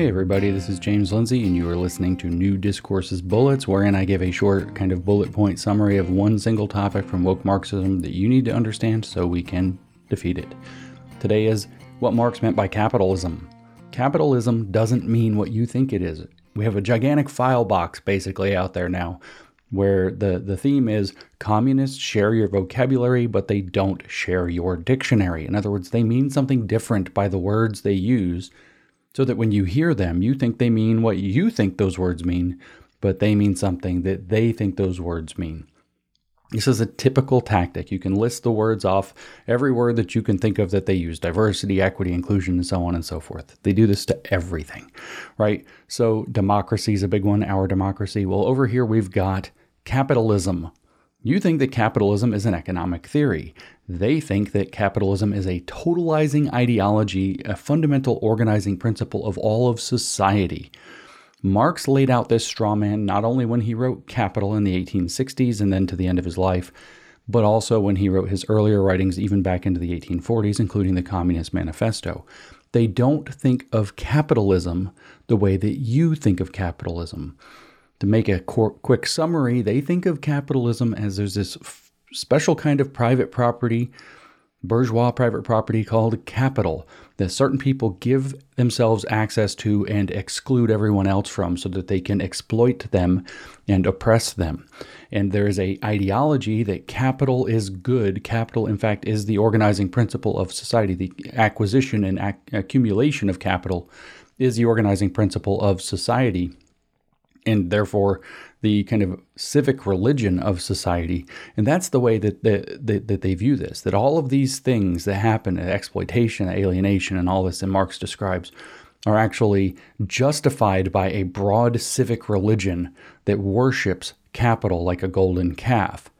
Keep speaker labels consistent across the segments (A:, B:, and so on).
A: Hey, everybody, this is James Lindsay, and you are listening to New Discourses Bullets, wherein I give a short, kind of bullet point summary of one single topic from woke Marxism that you need to understand so we can defeat it. Today is what Marx meant by capitalism. Capitalism doesn't mean what you think it is. We have a gigantic file box basically out there now where the, the theme is communists share your vocabulary, but they don't share your dictionary. In other words, they mean something different by the words they use so that when you hear them, you think they mean what you think those words mean, but they mean something that they think those words mean. This is a typical tactic. You can list the words off, every word that you can think of that they use diversity, equity, inclusion, and so on and so forth. They do this to everything, right? So, democracy is a big one, our democracy. Well, over here we've got capitalism. You think that capitalism is an economic theory. They think that capitalism is a totalizing ideology, a fundamental organizing principle of all of society. Marx laid out this straw man not only when he wrote Capital in the 1860s and then to the end of his life, but also when he wrote his earlier writings, even back into the 1840s, including the Communist Manifesto. They don't think of capitalism the way that you think of capitalism. To make a quick summary, they think of capitalism as there's this special kind of private property, bourgeois private property called capital, that certain people give themselves access to and exclude everyone else from so that they can exploit them and oppress them. And there is a ideology that capital is good. Capital, in fact, is the organizing principle of society. The acquisition and ac- accumulation of capital is the organizing principle of society and therefore the kind of civic religion of society. And that's the way that, that, that, that they view this, that all of these things that happen, uh, exploitation, alienation, and all this that Marx describes, are actually justified by a broad civic religion that worships capital like a golden calf.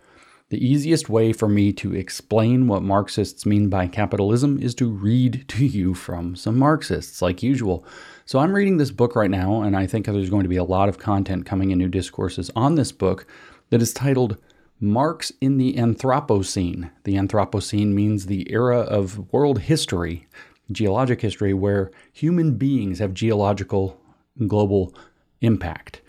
A: The easiest way for me to explain what Marxists mean by capitalism is to read to you from some Marxists, like usual. So I'm reading this book right now, and I think there's going to be a lot of content coming in new discourses on this book that is titled Marx in the Anthropocene. The Anthropocene means the era of world history, geologic history, where human beings have geological global impact.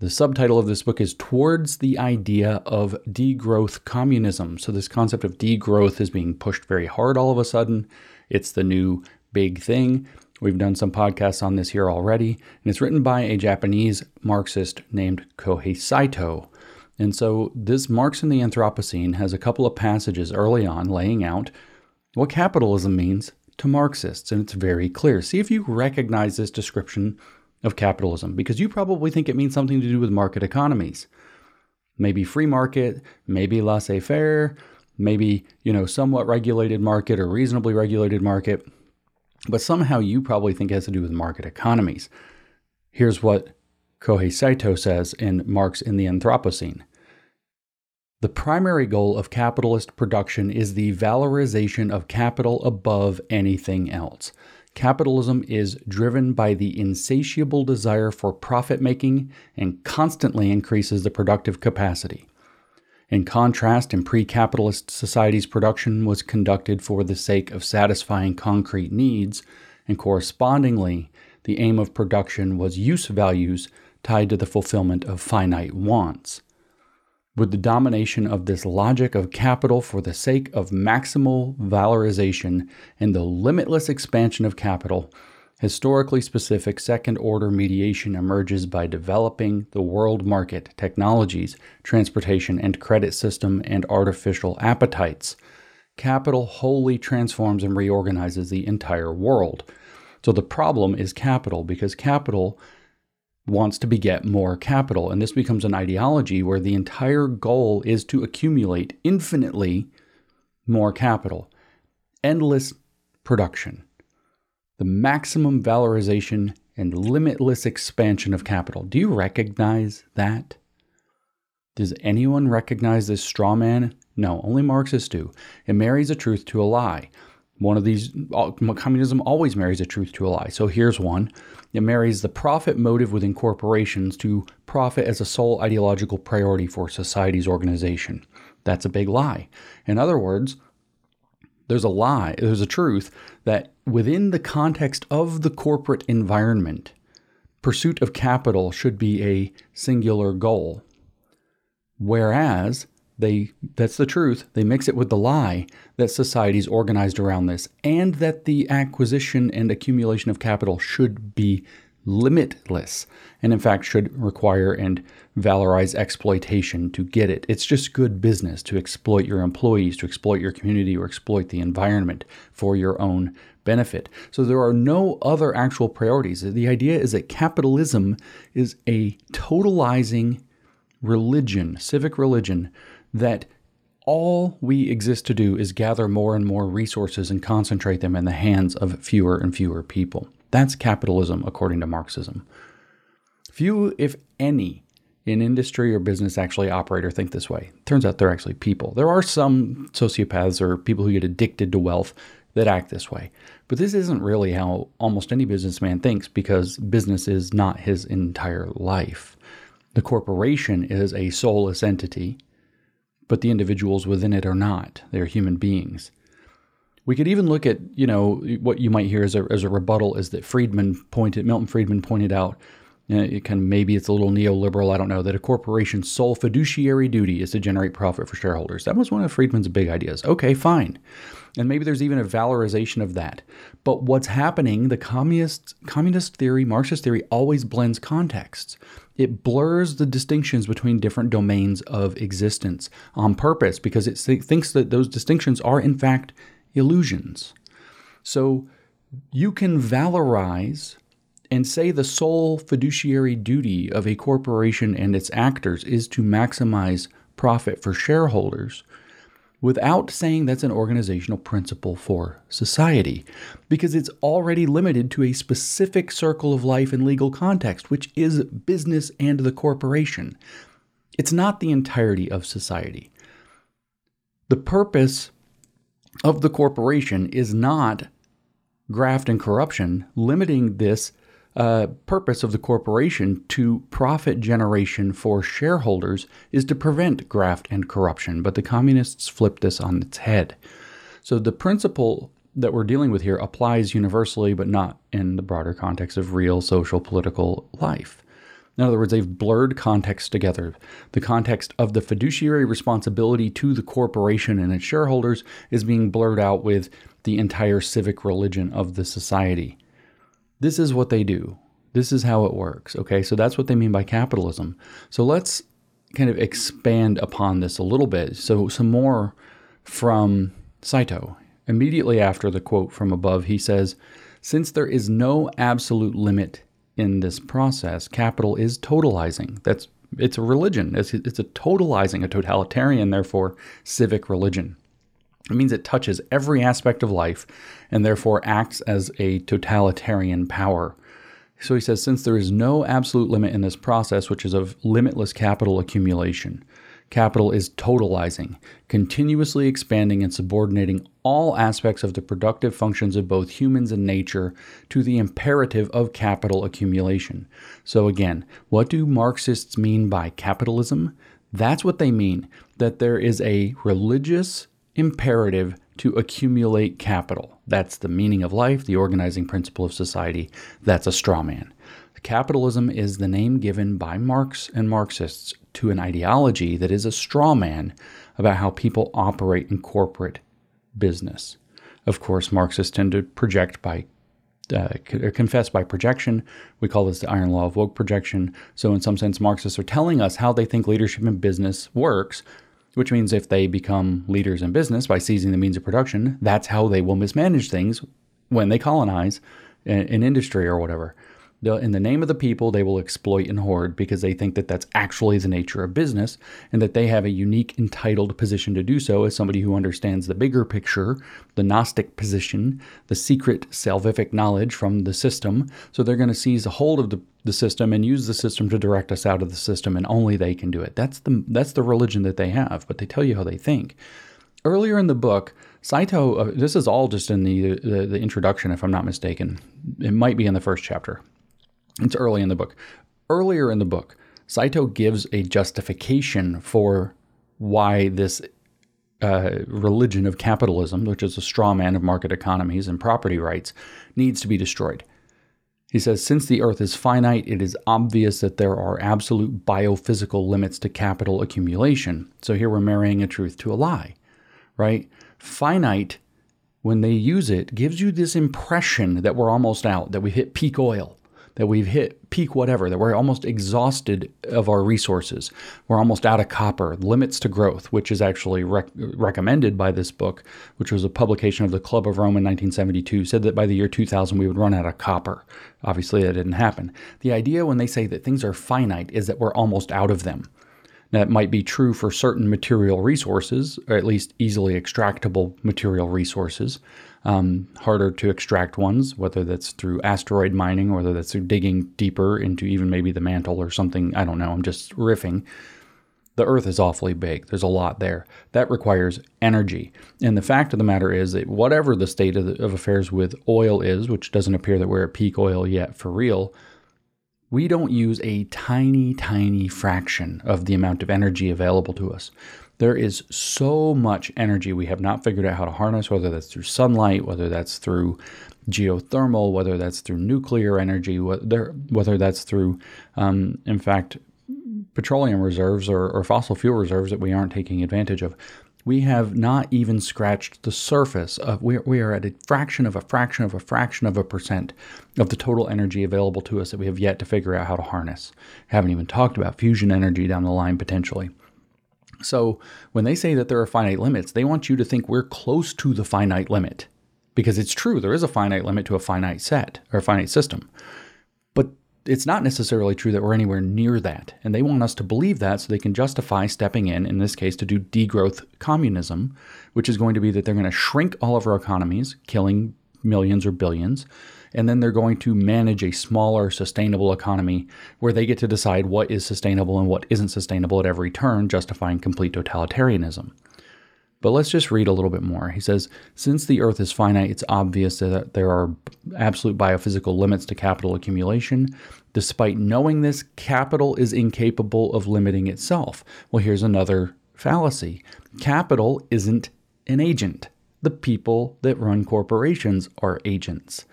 A: The subtitle of this book is Towards the Idea of Degrowth Communism. So, this concept of degrowth is being pushed very hard all of a sudden. It's the new big thing. We've done some podcasts on this here already, and it's written by a Japanese Marxist named Kohei Saito. And so, this Marx in the Anthropocene has a couple of passages early on laying out what capitalism means to Marxists, and it's very clear. See if you recognize this description of capitalism because you probably think it means something to do with market economies. Maybe free market, maybe laissez-faire, maybe, you know, somewhat regulated market or reasonably regulated market. But somehow you probably think it has to do with market economies. Here's what Kohei Saito says in Marx in the Anthropocene. The primary goal of capitalist production is the valorization of capital above anything else. Capitalism is driven by the insatiable desire for profit making and constantly increases the productive capacity. In contrast, in pre capitalist societies, production was conducted for the sake of satisfying concrete needs, and correspondingly, the aim of production was use values tied to the fulfillment of finite wants with the domination of this logic of capital for the sake of maximal valorization and the limitless expansion of capital, historically specific second order mediation emerges by developing the world market, technologies, transportation and credit system, and artificial appetites. Capital wholly transforms and reorganizes the entire world. So the problem is capital because capital wants to beget more capital. And this becomes an ideology where the entire goal is to accumulate infinitely more capital, endless production, the maximum valorization and limitless expansion of capital. Do you recognize that? Does anyone recognize this straw man? No, only Marxists do. It marries a truth to a lie. One of these, uh, communism always marries a truth to a lie. So here's one it marries the profit motive within corporations to profit as a sole ideological priority for society's organization. That's a big lie. In other words, there's a lie, there's a truth that within the context of the corporate environment, pursuit of capital should be a singular goal. Whereas they that's the truth, they mix it with the lie that society is organized around this and that the acquisition and accumulation of capital should be limitless and in fact should require and valorize exploitation to get it. It's just good business to exploit your employees, to exploit your community, or exploit the environment for your own benefit. So there are no other actual priorities. The idea is that capitalism is a totalizing religion, civic religion, that all we exist to do is gather more and more resources and concentrate them in the hands of fewer and fewer people. That's capitalism, according to Marxism. Few, if any, in industry or business actually operate or think this way. Turns out they're actually people. There are some sociopaths or people who get addicted to wealth that act this way. But this isn't really how almost any businessman thinks because business is not his entire life. The corporation is a soulless entity, but the individuals within it are not. They're human beings. We could even look at, you know, what you might hear as a, as a rebuttal is that Friedman pointed, Milton Friedman pointed out it kind of maybe it's a little neoliberal, I don't know, that a corporation's sole fiduciary duty is to generate profit for shareholders. That was one of Friedman's big ideas. Okay, fine. And maybe there's even a valorization of that. But what's happening, the communist communist theory, Marxist theory always blends contexts. It blurs the distinctions between different domains of existence on purpose because it thinks that those distinctions are in fact illusions. So you can valorize and say the sole fiduciary duty of a corporation and its actors is to maximize profit for shareholders without saying that's an organizational principle for society, because it's already limited to a specific circle of life and legal context, which is business and the corporation. It's not the entirety of society. The purpose of the corporation is not graft and corruption, limiting this uh, purpose of the corporation to profit generation for shareholders is to prevent graft and corruption, but the communists flip this on its head. So the principle that we're dealing with here applies universally, but not in the broader context of real social political life. In other words, they've blurred context together. The context of the fiduciary responsibility to the corporation and its shareholders is being blurred out with the entire civic religion of the society. This is what they do. This is how it works. Okay, so that's what they mean by capitalism. So let's kind of expand upon this a little bit. So, some more from Saito. Immediately after the quote from above, he says, Since there is no absolute limit in this process, capital is totalizing. That's it's a religion. It's, it's a totalizing, a totalitarian, therefore, civic religion. It means it touches every aspect of life and therefore acts as a totalitarian power. So he says, since there is no absolute limit in this process, which is of limitless capital accumulation, capital is totalizing, continuously expanding and subordinating all aspects of the productive functions of both humans and nature to the imperative of capital accumulation. So, again, what do Marxists mean by capitalism? That's what they mean that there is a religious imperative to accumulate capital. That's the meaning of life, the organizing principle of society. That's a straw man. Capitalism is the name given by Marx and Marxists to an ideology that is a straw man about how people operate in corporate business. Of course, Marxists tend to project by uh, confess by projection. We call this the iron law of woke projection. So, in some sense, Marxists are telling us how they think leadership in business works which means if they become leaders in business by seizing the means of production, that's how they will mismanage things when they colonize an industry or whatever. In the name of the people, they will exploit and hoard because they think that that's actually the nature of business and that they have a unique, entitled position to do so as somebody who understands the bigger picture, the Gnostic position, the secret salvific knowledge from the system. So they're going to seize a hold of the, the system and use the system to direct us out of the system, and only they can do it. That's the, that's the religion that they have, but they tell you how they think. Earlier in the book, Saito, uh, this is all just in the, the, the introduction, if I'm not mistaken. It might be in the first chapter. It's early in the book. Earlier in the book, Saito gives a justification for why this uh, religion of capitalism, which is a straw man of market economies and property rights, needs to be destroyed. He says, since the earth is finite, it is obvious that there are absolute biophysical limits to capital accumulation. So here we're marrying a truth to a lie, right? Finite, when they use it, gives you this impression that we're almost out, that we've hit peak oil that we've hit peak whatever, that we're almost exhausted of our resources. We're almost out of copper, limits to growth, which is actually rec- recommended by this book, which was a publication of the Club of Rome in 1972, said that by the year 2000 we would run out of copper. Obviously, that didn't happen. The idea when they say that things are finite is that we're almost out of them. That might be true for certain material resources, or at least easily extractable material resources um, harder to extract ones, whether that's through asteroid mining whether that's through digging deeper into even maybe the mantle or something. I don't know. I'm just riffing. The Earth is awfully big. There's a lot there. That requires energy. And the fact of the matter is that whatever the state of, the, of affairs with oil is, which doesn't appear that we're at peak oil yet for real, we don't use a tiny, tiny fraction of the amount of energy available to us. There is so much energy we have not figured out how to harness, whether that's through sunlight, whether that's through geothermal, whether that's through nuclear energy, whether, that's through, um, in fact, petroleum reserves or, or fossil fuel reserves that we aren't taking advantage of. We have not even scratched the surface of, we, we are at a fraction of a fraction of a fraction of a percent of the total energy available to us that we have yet to figure out how to harness. Haven't even talked about fusion energy down the line potentially. So when they say that there are finite limits, they want you to think we're close to the finite limit because it's true, there is a finite limit to a finite set or a finite system. It's not necessarily true that we're anywhere near that. And they want us to believe that so they can justify stepping in, in this case, to do degrowth communism, which is going to be that they're going to shrink all of our economies, killing millions or billions and then they're going to manage a smaller, sustainable economy where they get to decide what is sustainable and what isn't sustainable at every turn, justifying complete totalitarianism. But let's just read a little bit more. He says, Since the earth is finite, it's obvious that there are absolute biophysical limits to capital accumulation. Despite knowing this, capital is incapable of limiting itself. Well, here's another fallacy capital isn't an agent. The people that run corporations are agents.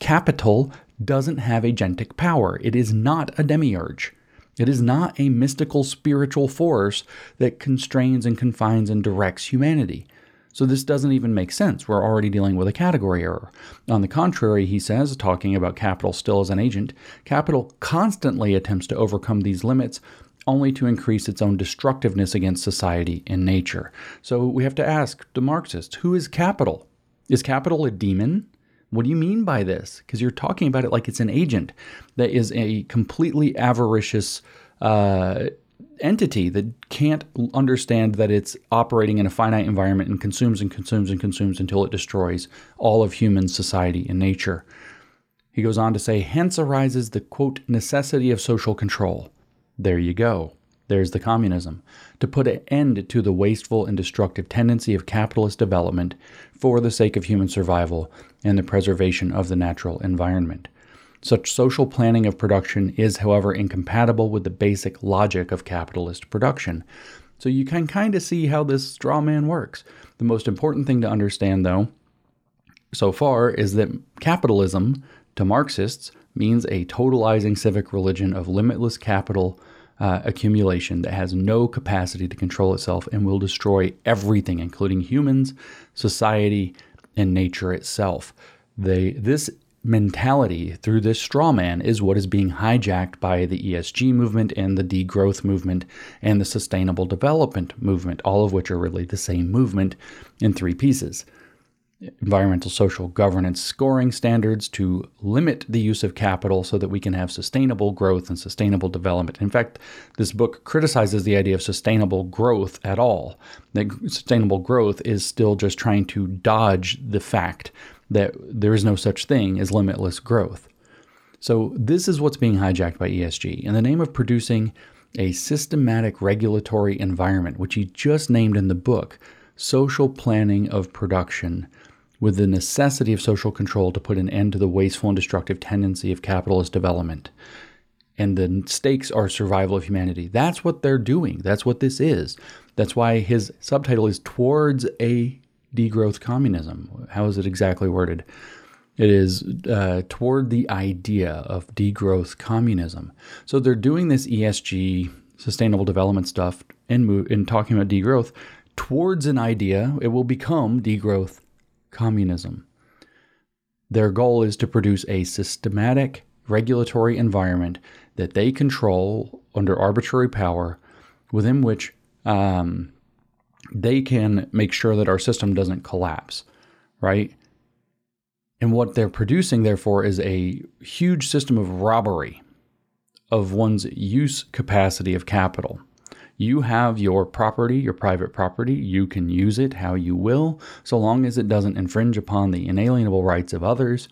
A: Capital doesn't have agentic power. It is not a demiurge. It is not a mystical spiritual force that constrains and confines and directs humanity. So this doesn't even make sense. We're already dealing with a category error. On the contrary, he says, talking about capital still as an agent, capital constantly attempts to overcome these limits only to increase its own destructiveness against society and nature. So we have to ask the Marxists, who is capital? Is capital a demon? What do you mean by this? Because you're talking about it like it's an agent that is a completely avaricious uh, entity that can't understand that it's operating in a finite environment and consumes and consumes and consumes until it destroys all of human society and nature. He goes on to say, hence arises the quote, necessity of social control. There you go. There's the communism. To put an end to the wasteful and destructive tendency of capitalist development for the sake of human survival and the preservation of the natural environment. Such social planning of production is, however, incompatible with the basic logic of capitalist production. So you can kind of see how this straw man works. The most important thing to understand, though, so far, is that capitalism, to Marxists, means a totalizing civic religion of limitless capital uh, accumulation that has no capacity to control itself and will destroy everything, including humans, society, and nature itself. They, this mentality through this straw man is what is being hijacked by the ESG movement and the degrowth movement and the sustainable development movement, all of which are really the same movement in three pieces environmental social governance scoring standards to limit the use of capital so that we can have sustainable growth and sustainable development. In fact, this book criticizes the idea of sustainable growth at all. That sustainable growth is still just trying to dodge the fact that there is no such thing as limitless growth. So, this is what's being hijacked by ESG in the name of producing a systematic regulatory environment, which he just named in the book social planning of production with the necessity of social control to put an end to the wasteful and destructive tendency of capitalist development. And the stakes are survival of humanity. That's what they're doing. That's what this is. That's why his subtitle is Towards a Degrowth Communism. How is it exactly worded? It is uh, toward the idea of degrowth communism. So they're doing this ESG, sustainable development stuff, and, in talking about degrowth towards an idea. It will become degrowth communism. Their goal is to produce a systematic regulatory environment that they control under arbitrary power, within which um, they can make sure that our system doesn't collapse, right? And what they're producing, therefore, is a huge system of robbery of one's use capacity of capital. You have your property, your private property. You can use it how you will, so long as it doesn't infringe upon the inalienable rights of others.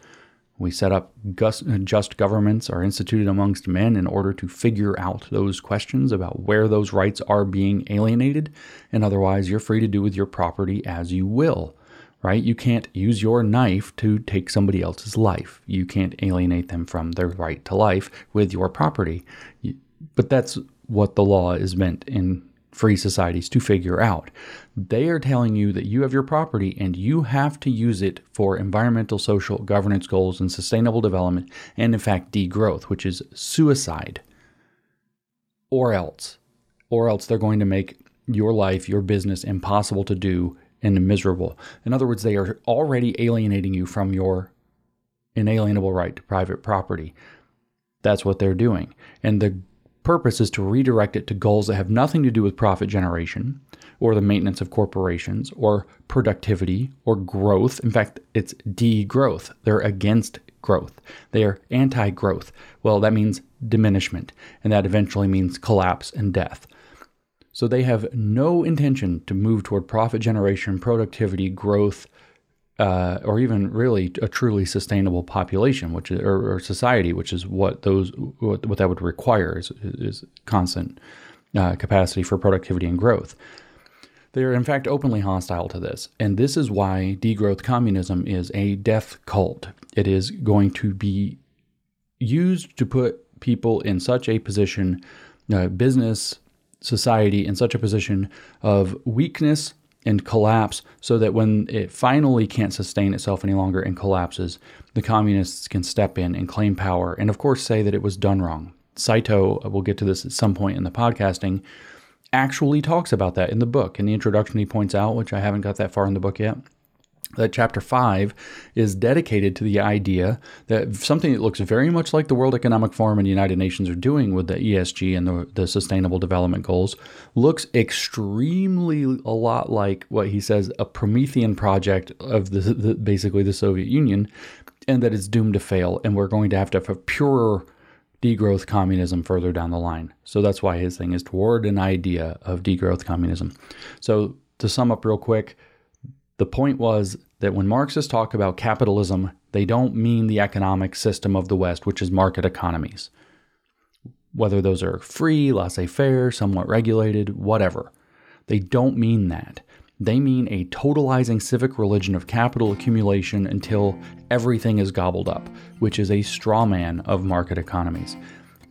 A: We set up uh, just governments are instituted amongst men in order to figure out those questions about where those rights are being alienated, and otherwise, you're free to do with your property as you will right? You can't use your knife to take somebody else's life. You can't alienate them from their right to life with your property. But that's what the law is meant in free societies to figure out. They are telling you that you have your property and you have to use it for environmental, social, governance goals and sustainable development, and in fact, degrowth, which is suicide. Or else, or else they're going to make your life, your business impossible to do and miserable. In other words, they are already alienating you from your inalienable right to private property. That's what they're doing. And the purpose is to redirect it to goals that have nothing to do with profit generation or the maintenance of corporations or productivity or growth. In fact, it's degrowth. They're against growth. They are anti growth. Well, that means diminishment, and that eventually means collapse and death. So they have no intention to move toward profit generation, productivity, growth, uh, or even really a truly sustainable population, which is, or, or society, which is what those what, what that would require is, is constant uh, capacity for productivity and growth. They are in fact openly hostile to this, and this is why degrowth communism is a death cult. It is going to be used to put people in such a position, uh, business society in such a position of weakness and collapse so that when it finally can't sustain itself any longer and collapses, the communists can step in and claim power and, of course, say that it was done wrong. Saito, uh, we'll get to this at some point in the podcasting, actually talks about that in the book. In the introduction, he points out, which I haven't got that far in the book yet, that chapter 5 is dedicated to the idea that something that looks very much like the World Economic Forum and the United Nations are doing with the ESG and the, the Sustainable Development Goals looks extremely a lot like what he says a Promethean project of the, the basically the Soviet Union, and that it's doomed to fail, and we're going to have to have a purer degrowth communism further down the line. So that's why his thing is toward an idea of degrowth communism. So to sum up real quick, the point was that when Marxists talk about capitalism, they don't mean the economic system of the West, which is market economies. Whether those are free, laissez faire, somewhat regulated, whatever. They don't mean that. They mean a totalizing civic religion of capital accumulation until everything is gobbled up, which is a straw man of market economies.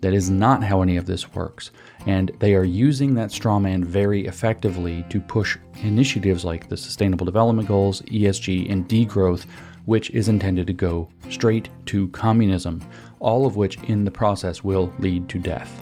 A: That is not how any of this works. And they are using that straw man very effectively to push initiatives like the Sustainable Development Goals, ESG, and degrowth, which is intended to go straight to communism, all of which in the process will lead to death.